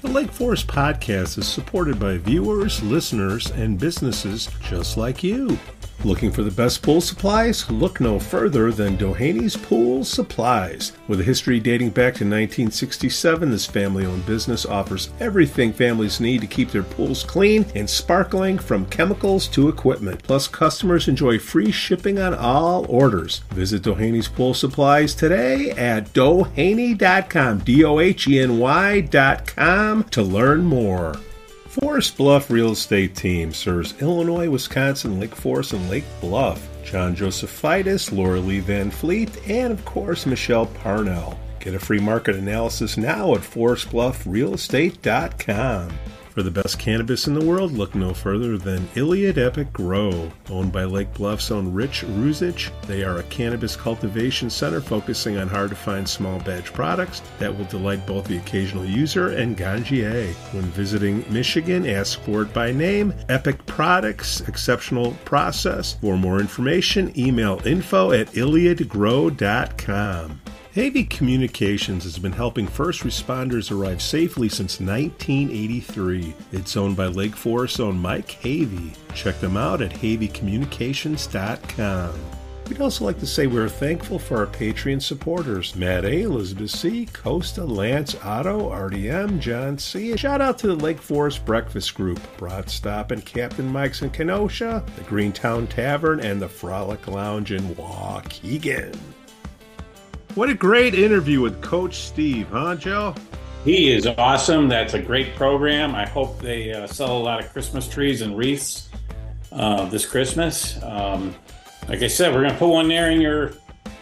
The Lake Forest Podcast is supported by viewers, listeners, and businesses just like you. Looking for the best pool supplies? Look no further than Doheny's Pool Supplies. With a history dating back to 1967, this family owned business offers everything families need to keep their pools clean and sparkling from chemicals to equipment. Plus, customers enjoy free shipping on all orders. Visit Doheny's Pool Supplies today at doheny.com, D O H E N Y.com to learn more. Forest Bluff Real Estate Team serves Illinois, Wisconsin, Lake Forest, and Lake Bluff. John Josephitis, Laura Lee Van Fleet, and of course Michelle Parnell. Get a free market analysis now at forestbluffrealestate.com. For the best cannabis in the world, look no further than Iliad Epic Grow. Owned by Lake Bluff's own Rich Ruzich, they are a cannabis cultivation center focusing on hard to find small batch products that will delight both the occasional user and ganjier. When visiting Michigan, ask for it by name. Epic Products, exceptional process. For more information, email info at iliadgrow.com. Havey Communications has been helping first responders arrive safely since 1983. It's owned by Lake Forest own Mike Havey. Check them out at haveycommunications.com. We'd also like to say we're thankful for our Patreon supporters Matt A., Elizabeth C., Costa, Lance, Otto, RDM, John C. Shout out to the Lake Forest Breakfast Group, Brat Stop and Captain Mike's in Kenosha, the Greentown Tavern, and the Frolic Lounge in Waukegan. What a great interview with Coach Steve, huh, Joe? He is awesome. That's a great program. I hope they uh, sell a lot of Christmas trees and wreaths uh, this Christmas. Um, like I said, we're going to put one there in your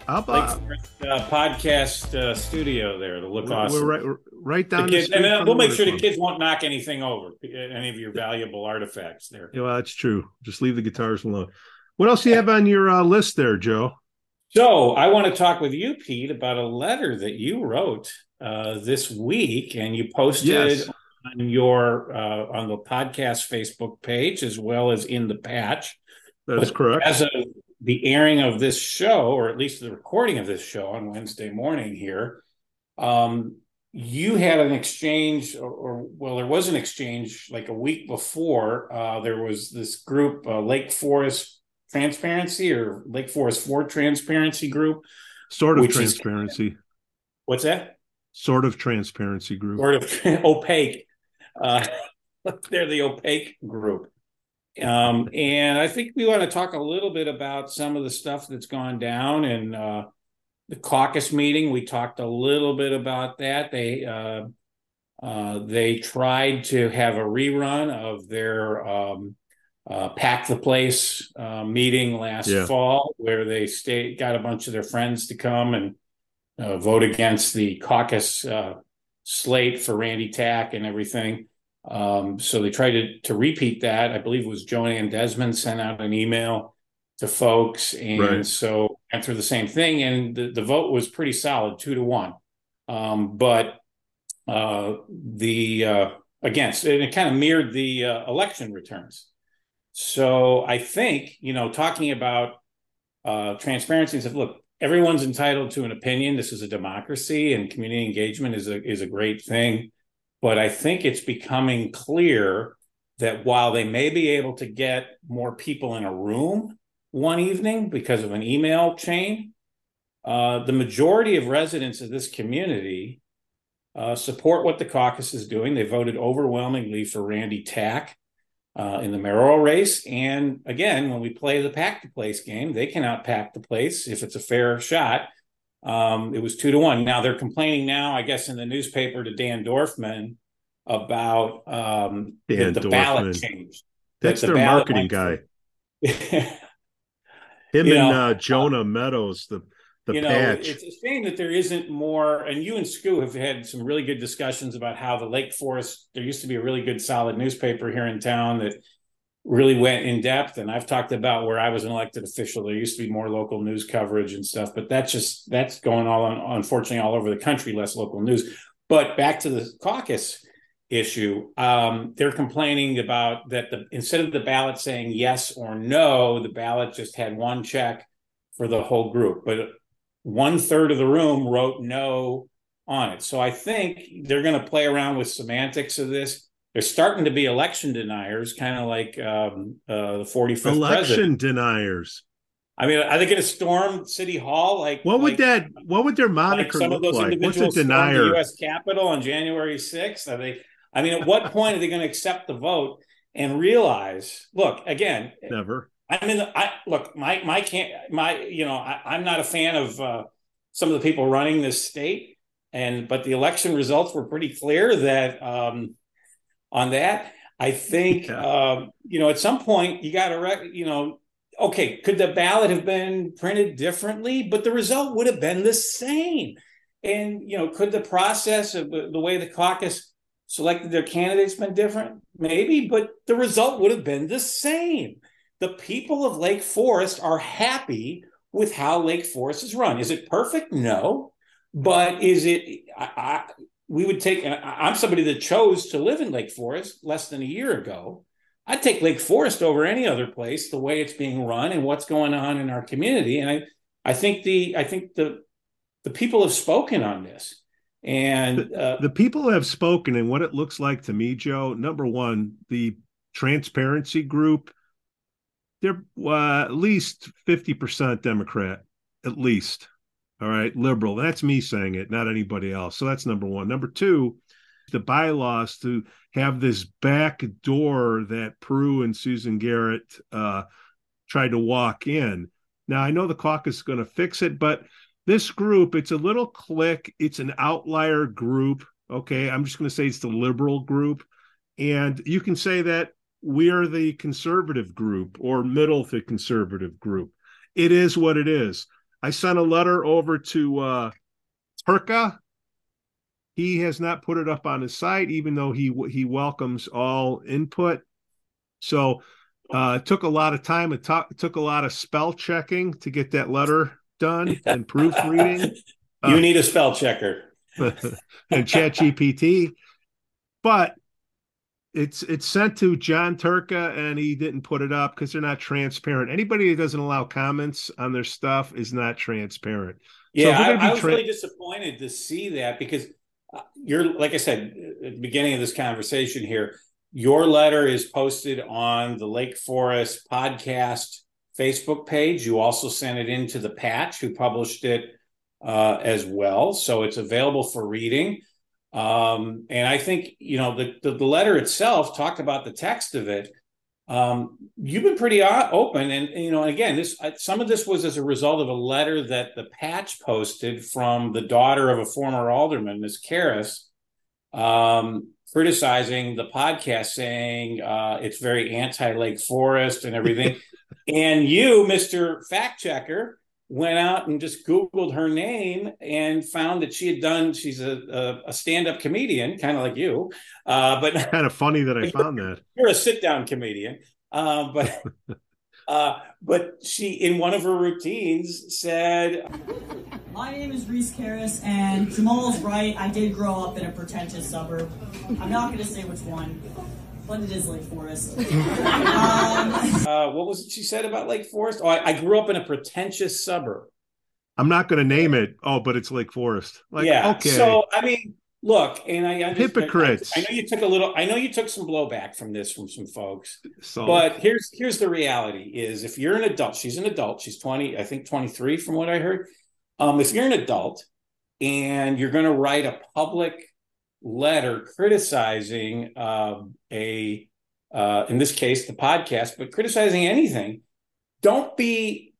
How about, uh, podcast uh, studio there to look we're, awesome. We're right, right down the, kids, the street. And then we'll make sure the kids won't knock anything over, any of your valuable artifacts there. Yeah, well, that's true. Just leave the guitars alone. What else do you have on your uh, list there, Joe? So I want to talk with you, Pete, about a letter that you wrote uh, this week, and you posted Yes. on your uh, on the podcast Facebook page as well as in the patch. That is But correct. As of the airing of this show, or at least the recording of this show on Wednesday morning here, um, you had an exchange, or, or well, there was an exchange like a week before. Uh, there was this group, uh, Lake Forest Transparency or Lake Forest for Transparency group. Sort of which is- transparency. What's that? Sort of transparency group. sort of opaque. Uh, they're the opaque group. Um, and I think we want to talk a little bit about some of the stuff that's gone down and uh, the caucus meeting. We talked a little bit about that. They uh, uh, they tried to have a rerun of their um, uh, pack the place uh, meeting last Yeah. fall, where they stayed, got a bunch of their friends to come and uh, vote against the caucus uh, slate for Randy Tack and everything. Um, so they tried to, to repeat that. I believe it was Joanne Desmond sent out an email to folks, and Right. so went through the same thing, and the, the vote was pretty solid, two to one. Um, but uh, the uh, against, and it kind of mirrored the uh, election returns. So I think you know, talking about uh, transparency and stuff. Look, everyone's entitled to an opinion. This is a democracy, and community engagement is a is a great thing. But I think it's becoming clear that while they may be able to get more people in a room one evening because of an email chain, uh, the majority of residents of this community uh, support what the caucus is doing. They voted overwhelmingly for Randy Tack uh, in the mayoral race. And again, when we play the pack the place game, they can outpack the place if it's a fair shot. Um, it was two to one. Now they're complaining now, I guess, in the newspaper to Dan Dorfman about um, Dan that the ballot Dorfman. changed. That's the their marketing guy. Him you and know, uh, Jonah Meadows, the the you know, patch. it's a shame that there isn't more. And you and Scoo have had some really good discussions about how the Lake Forest. There used to be a really good, solid newspaper here in town that really went in depth. And I've talked about where I was an elected official. There used to be more local news coverage and stuff, but that's just that's going all on, unfortunately all over the country. Less local news. But back to the caucus issue, um, they're complaining about that the instead of the ballot saying yes or no, the ballot just had one check for the whole group. But one third of the room wrote no on it. So I think they're going to play around with semantics of this. They're starting to be election deniers, kind of like um, uh, the 45th election president. deniers. I mean, are they going to storm City Hall? Like, what would like, that? What would their moniker like some look of those like? What's a denier? the U.S. Capitol on January 6th? Are they? I mean, at what point are they going to accept the vote and realize? Look, again, Never. I mean, I look, my my can't my you know, I, I'm not a fan of uh, some of the people running this state, and but the election results were pretty clear that um, on that. I think Yeah. um, you know at some point you got to rec- you know okay could the ballot have been printed differently, but the result would have been the same, and you know could the process of the the way the caucus selected their candidates been different? Maybe, but the result would have been the same the people of Lake Forest are happy with how Lake Forest is run. Is it perfect? No, but is it? I, I, we would take. I'm somebody that chose to live in Lake Forest less than a year ago. I'd take Lake Forest over any other place. The way it's being run and what's going on in our community, and I, I think the, I think the, the people have spoken on this, and uh, The people have spoken, and what it looks like to me, Joe. Number one, the transparency group. They're uh, at least fifty percent Democrat, at least. All right, liberal. That's me saying it, not anybody else. So that's number one. Number two, the bylaws to have this back door that Prue and Susan Garrett uh, tried to walk in. Now I know the caucus is going to fix it, but this group, it's a little clique. It's an outlier group. Okay, I'm just going to say it's the liberal group, and you can say that we're the conservative group or middle to conservative group. It is what it is. I sent a letter over to uh, Trkla. He has not put it up on his site, even though he he welcomes all input. So uh, it took a lot of time. It, it took a lot of spell checking to get that letter done and proofreading you Uh, need a spell checker. and Chat GPT. But it's it's sent to John Trkla and he didn't put it up because they're not transparent. Anybody that doesn't allow comments on their stuff is not transparent. Yeah, we're I, I was tra- really disappointed to see that because uh, you're, like I said at the beginning of this conversation here, your letter is posted on the Lake Forest podcast Facebook page. You also sent it into the Patch, who published it uh, as well, so it's available for reading. Um, and I think you know the, the the letter itself talked about the text of it. Um, you've been pretty o- open, and you know, and again, this some of this was as a result of a letter that the Patch posted from the daughter of a former alderman, Miss Karras, um, criticizing the podcast, saying uh, it's very anti-Lake Forest and everything. and you, Mister Fact Checker, went out and just Googled her name and found that she had done. She's a a, a stand-up comedian, kind of like you, uh, but kind of funny that I found that. you're a sit down comedian. Um, but uh, but she in one of her routines said, My name is Reese Karras, and Jamal's right. I did grow up in a pretentious suburb. I'm not going to say which one, but it is Lake Forest. um, uh, "What was it she said about Lake Forest? Oh, I, I grew up in a pretentious suburb." I'm not going to name it. Oh, but it's Lake Forest. Like, yeah. okay. So I mean, look, and I understand, Hypocrites. I, I know you took a little. I know you took some blowback from this from some folks. so But here's here's the reality: is if you're an adult, she's an adult. She's twenty, I think twenty three, from what I heard. Um, if you're an adult and you're going to write a public letter criticizing um, a, uh, in this case, the podcast, but criticizing anything, don't be,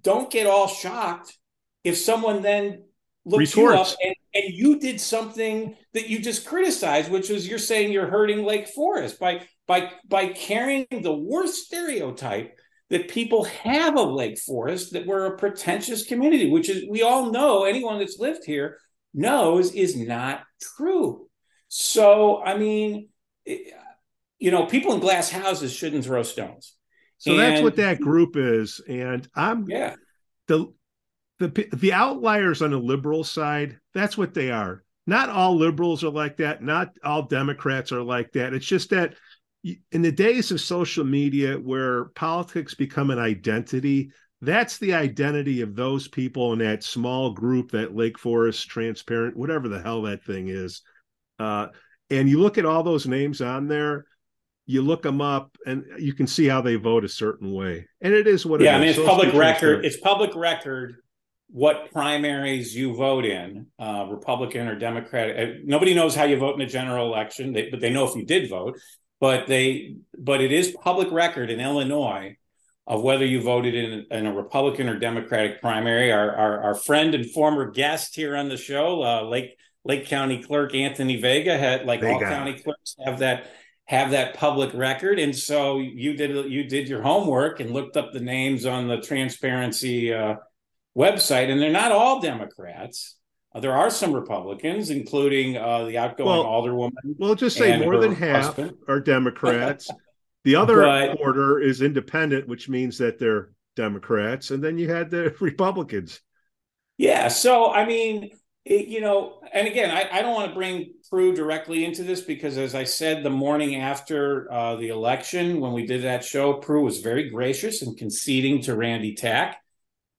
don't get all shocked if someone then looks you up and, and you did something that you just criticized, which was you're saying you're hurting Lake Forest by by by carrying the worst stereotype that people have of Lake Forest that we're a pretentious community, which is we all know anyone that's lived here knows is not true. So I mean, you know, people in glass houses shouldn't throw stones. so that's what that group is, and I'm Yeah, the the the outliers on the liberal side that's what they are. Not all liberals are like that. Not all democrats are like that. It's just that in the days of social media where politics become an identity that's the identity of those people in that small group, that Lake Forest transparent, whatever the hell that thing is. Uh, and you look at all those names on there, you look them up, and you can see how they vote a certain way. And it is what yeah, it I mean, is. it's public record. It's public record what primaries you vote in, uh, Republican or Democratic. Uh, Nobody knows how you vote in a general election, they, but they know if you did vote. But they, but it is public record in Illinois of whether you voted in, in a Republican or Democratic primary. Our, our our friend and former guest here on the show, uh, Lake Lake County Clerk Anthony Vega, had like all county clerks have that have that public record, and so you did you did your homework and looked up the names on the transparency uh, website, and they're not all Democrats. Uh, there are some Republicans, including uh, the outgoing Well, alderwoman. Well, just say more than half husband. are Democrats. the other But- quarter is independent, which means that they're Democrats, and then you had the Republicans. Yeah. So, I mean, it, you know, and again, I, I don't want to bring Prue directly into this because, as I said, the morning after uh, the election, when we did that show, Prue was very gracious and conceding to Randy Tack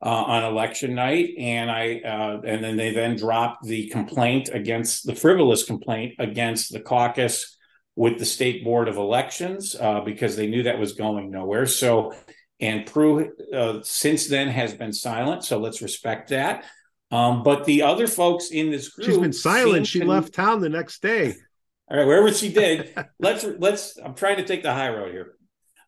uh, on election night, and I, uh, and then they then dropped the complaint against the frivolous complaint against the caucus with the state board of elections uh, because they knew that was going nowhere. So, and Prue uh, since then has been silent. So let's respect that. Um, but the other folks in this group, She's been silent. She to- left town the next day. All right, wherever she did, let's let's. I'm trying to take the high road here.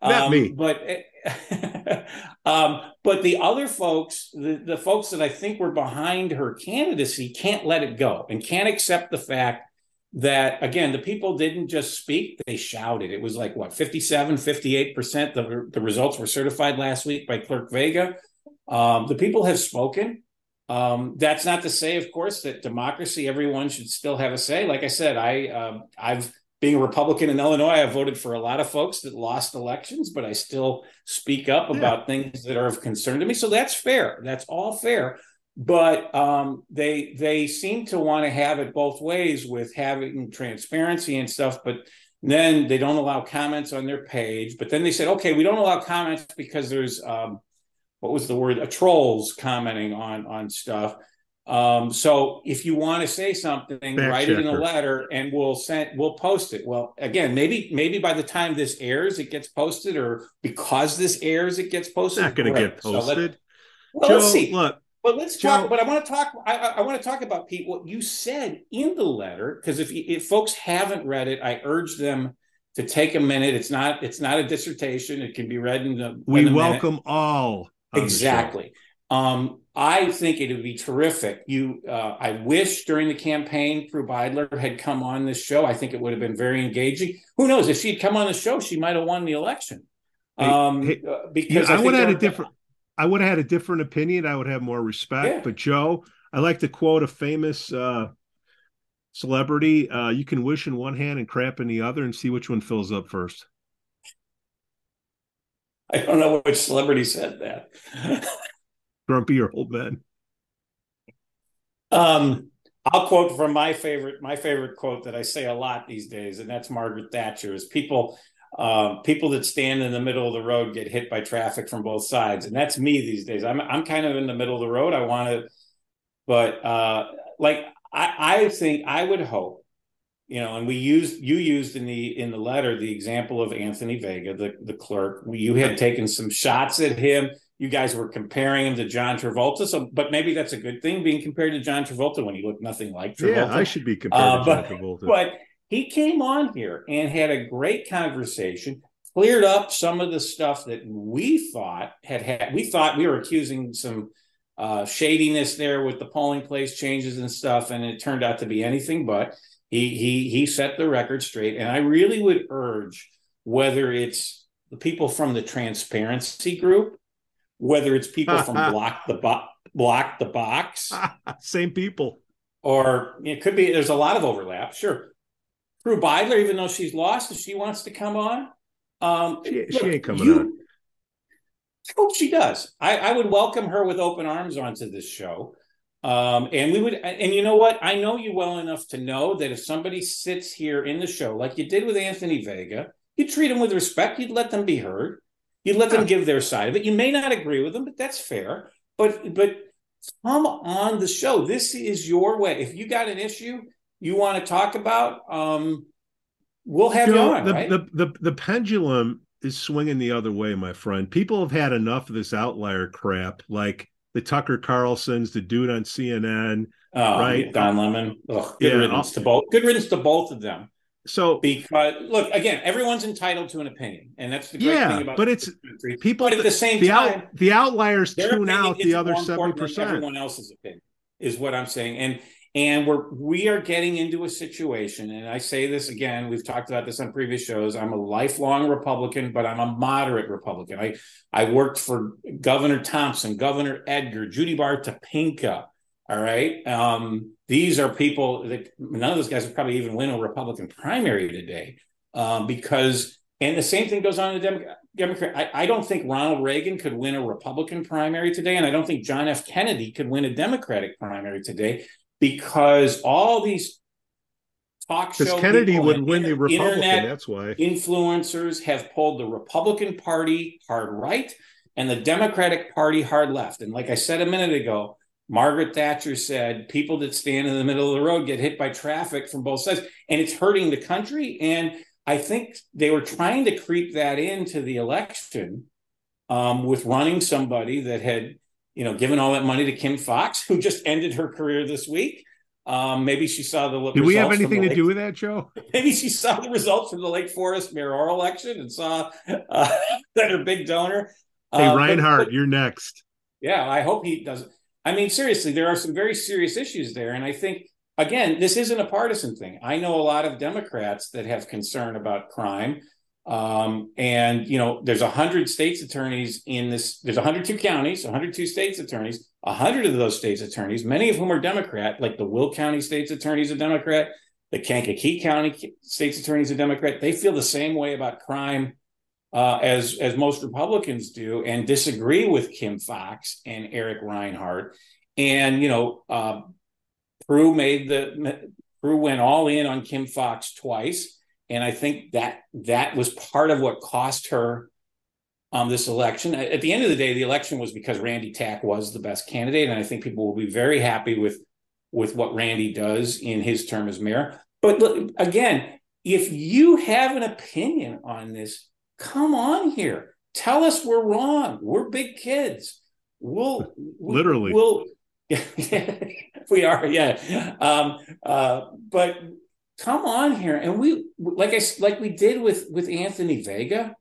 Not Um, me. but um, but the other folks, the, the folks that I think were behind her candidacy, can't let it go and can't accept the fact that again the people didn't just speak they shouted. It was like what 57 58% the, the results were certified last week by clerk vega. Um, the people have spoken. Um, that's not to say of course that democracy everyone should still have a say. Like i said i um, i've being a republican in illinois i've voted for a lot of folks that lost elections but i still speak up Yeah. about things that are of concern to me. So that's fair. That's all fair but um, they they seem to want to have it both ways with having transparency and stuff but then they don't allow comments on their page. But then they said okay we don't allow comments because there's um, what was the word? A trolls commenting on on stuff. Um, so if you want to say something write it in a letter and we'll send we'll post it. Well again maybe maybe by the time this airs it gets posted or because this airs it gets posted. It's posted not going to get So let- posted. well, Joe, let's see. look, but let's talk. But I want to talk. I, I, I want to talk about Pete. What you said in the letter, because if if folks haven't read it, I urge them to take a minute. It's not. It's not a dissertation. It can be read in the. we in a minute. welcome all. on the show. exactly. Um, I think it would be terrific. You, uh, I wish during the campaign, Prue Beidler had come on this show. I think it would have been very engaging. Who knows? If she'd come on the show, she might have won the election. Um, hey, uh, because I, think would have had a different. I would have had a different opinion. I would have more respect. Yeah. But Joe, I like to quote a famous uh, celebrity: uh, "You can wish in one hand and crap in the other, and see which one fills up first. I don't know which celebrity said that. Grumpy or old man. Um, I'll quote from my favorite, my favorite quote that I say a lot these days, and that's Margaret Thatcher: "Is people, um, people that stand in the middle of the road get hit by traffic from both sides," and that's me these days. I'm I'm kind of in the middle of the road. I want to, but uh, like I I think I would hope, you know, and we used you used in the in the letter the example of Anthony Vega, the the clerk. You had taken some shots at him you guys were comparing him to John Travolta. So, but maybe that's a good thing being compared to John Travolta when he looked nothing like Travolta. Yeah, I should be compared Uh, to but- John Travolta. But he came on here and had a great conversation, cleared up some of the stuff that we thought had had. We thought we were accusing some uh, shadiness there with the polling place changes and stuff, and it turned out to be anything but. He he he set the record straight, and I really would urge whether it's the people from the transparency group, whether it's people from block the Bo- block the box, Same people. or it could be there's a lot of overlap. Sure, Prue Beidler, even though she's lost, if she wants to come on, um, She- she ain't coming you- on. I hope she does. I, I would welcome her with open arms onto this show. Um, and we would, and you know what? I know you well enough to know that if somebody sits here in the show, like you did with Anthony Vega, you treat them with respect. You'd let them be heard. You'd let them give their side of it. You may not agree with them, but that's fair. But but come on the show. This is your way. If you got an issue you want to talk about, um, we'll have you, know, on. The, right? the, the the pendulum is swinging the other way, my friend. People have had enough of this outlier crap, like the Tucker Carlsons, the dude on CNN, oh, right? Don Lemon. Ugh, good yeah, riddance I'll, to both. Good riddance to both of them. So because look again, everyone's entitled to an opinion, and that's the great yeah, thing about it. but it's people. But at the same the time, out, the outliers tune out the other seventy percent. Everyone else's opinion is what I'm saying, and and we're we are getting into a situation, and I say this again, we've talked about this on previous shows. I'm a lifelong Republican, but I'm a moderate Republican. I I worked for Governor Thompson, Governor Edgar, Judy Baar Topinka. All right. Um, these are people that none of those guys would probably even win a Republican primary today. Um, because and the same thing goes on in the Dem- Democrat. I, I don't think Ronald Reagan could win a Republican primary today, and I don't think John F. Kennedy could win a Democratic primary today because all these talk show because Kennedy would win the Republican. That's why influencers have pulled the Republican Party hard right and the Democratic Party hard left. And like I said a minute ago, Margaret Thatcher said people that stand in the middle of the road get hit by traffic from both sides, and it's hurting the country. And I think they were trying to creep that into the election um, with running somebody that had you know, giving all that money to Kim Foxx, who just ended her career this week. Um, maybe she saw the. Did we have anything to Lake, do with that, Joe? Maybe she saw the results from the Lake Forest mayoral election and saw uh, that her big donor. Hey, uh, Reinhart, but, you're next. Yeah, I hope he doesn't. I mean, seriously, there are some very serious issues there, and I think again, this isn't a partisan thing. I know a lot of Democrats that have concern about crime. Um, and you know, there's hundred states attorneys in this. There's 102 counties, 102 states attorneys. Hundred of those states attorneys, many of whom are Democrat, like the Will County states attorneys a Democrat, the Kankakee County states attorneys a Democrat. They feel the same way about crime uh, as as most Republicans do, and disagree with Kim Foxx and Eric Reinhart. And you know, uh, Prue made the Prue went all in on Kim Foxx twice and I think that that was part of what cost her um, this election. At the end of the day, the election was because Randy Tack was the best candidate, and I think people will be very happy with with what Randy does in his term as mayor. But look, again, if you have an opinion on this, come on here. Tell us we're wrong. We're big kids. We'll literally. We'll. Yeah, we are, yeah. Um, uh, but come on here. And we like i like we did with with anthony vega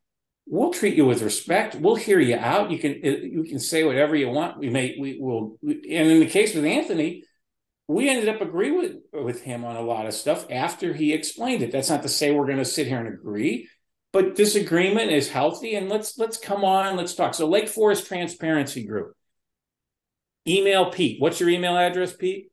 we'll treat you with respect. We'll hear you out. You can uh, you can say whatever you want. We may we will and in the case with anthony we ended up agree with with him on a lot of stuff after he explained it. That's not to say we're going to sit here and agree but disagreement is healthy. And let's let's come on let's talk. So lake forest transparency group. Email pete. What's your email address pete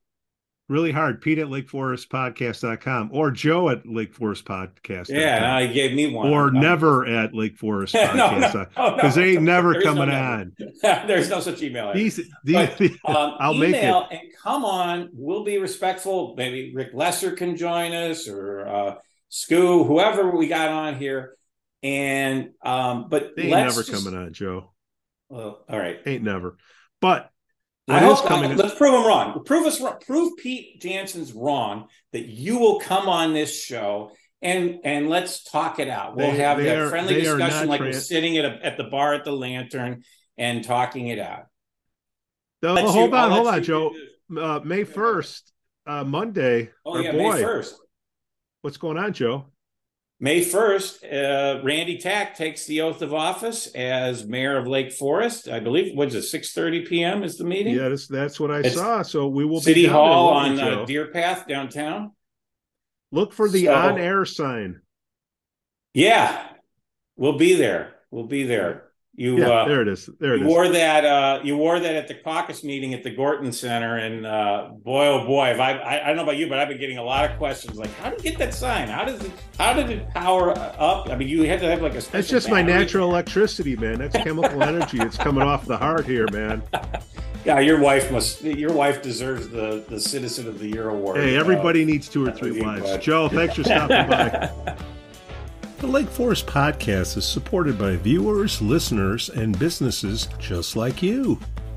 really hard. Pete at lakeforestpodcast.com or Joe at Lake Forest Podcast. Yeah, he gave me one. Or never at Lake Forest Podcast. Because no, no, they ain't never coming no on. There's no such email. These, these, but, um, I'll make it. And come on, we'll be respectful. Maybe Rick Lesser can join us or uh, Scoo, whoever we got on here. And um, but they ain't never just, coming on, Joe. Well, all right. Ain't never. But what I hope, coming? let's prove him wrong. Prove us wrong. Prove Pete Jansons wrong that you will come on this show and and let's talk it out. We'll they, have they that friendly discussion like trans- we're sitting at a, at the bar at the Lantern and talking it out. No, hold you, on, hold on, Joe. Uh, May first, uh, Monday. Oh yeah, boy. May first. What's going on, Joe? May 1st, uh, Randy Tack takes the oath of office as mayor of Lake Forest. I believe, what's it, 6.30 p.m. is the meeting? Yeah, that's, that's what I it's saw. So we will be City Hall on uh, Deer Path downtown. Look for the so, on-air sign. Yeah, we'll be there. We'll be there. You yeah, uh, there it is. There it you is. wore that. Uh, you wore that at the caucus meeting at the Gorton Center, and uh, boy, oh boy, if I, I, I don't know about you, but I've been getting a lot of questions like, how did you get that sign? How does it? How did it power up? I mean, you had to have like a. That's just battery. my natural electricity, man. That's chemical energy. It's coming off the heart here, man. yeah, your wife must. Your wife deserves the the Citizen of the Year award. Hey, everybody uh, needs two or three wives. Joe, thanks for stopping by. The Lake Forest Podcast is supported by viewers, listeners, and businesses just like you.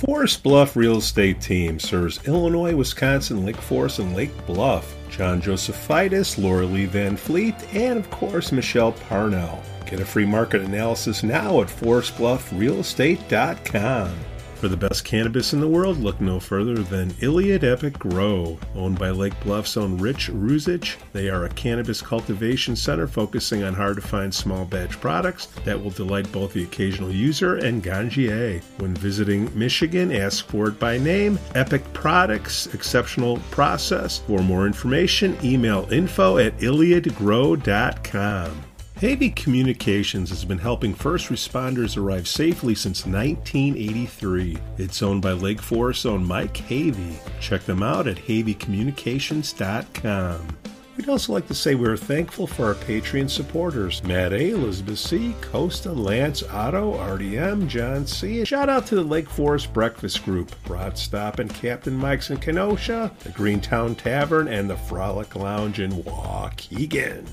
Forest Bluff Real Estate Team serves Illinois, Wisconsin, Lake Forest, and Lake Bluff. John Josephitis, Laura Lee Van Fleet, and of course Michelle Parnell. Get a free market analysis now at forestbluffrealestate.com. For the best cannabis in the world, look no further than Iliad Epic Grow. Owned by Lake Bluff's own Rich Ruzich, they are a cannabis cultivation center focusing on hard to find small batch products that will delight both the occasional user and ganjier. When visiting Michigan, ask for it by name. Epic Products, exceptional process. For more information, email info at iliadgrow.com. Havey Communications has been helping first responders arrive safely since 1983. It's owned by Lake Forest's own Mike Havey. Check them out at haveycommunications.com. We'd also like to say we're thankful for our Patreon supporters Matt A., Elizabeth C., Costa, Lance, Otto, RDM, John C. Shout out to the Lake Forest Breakfast Group, Brat Stop and Captain Mike's in Kenosha, the Greentown Tavern, and the Frolic Lounge in Waukegan.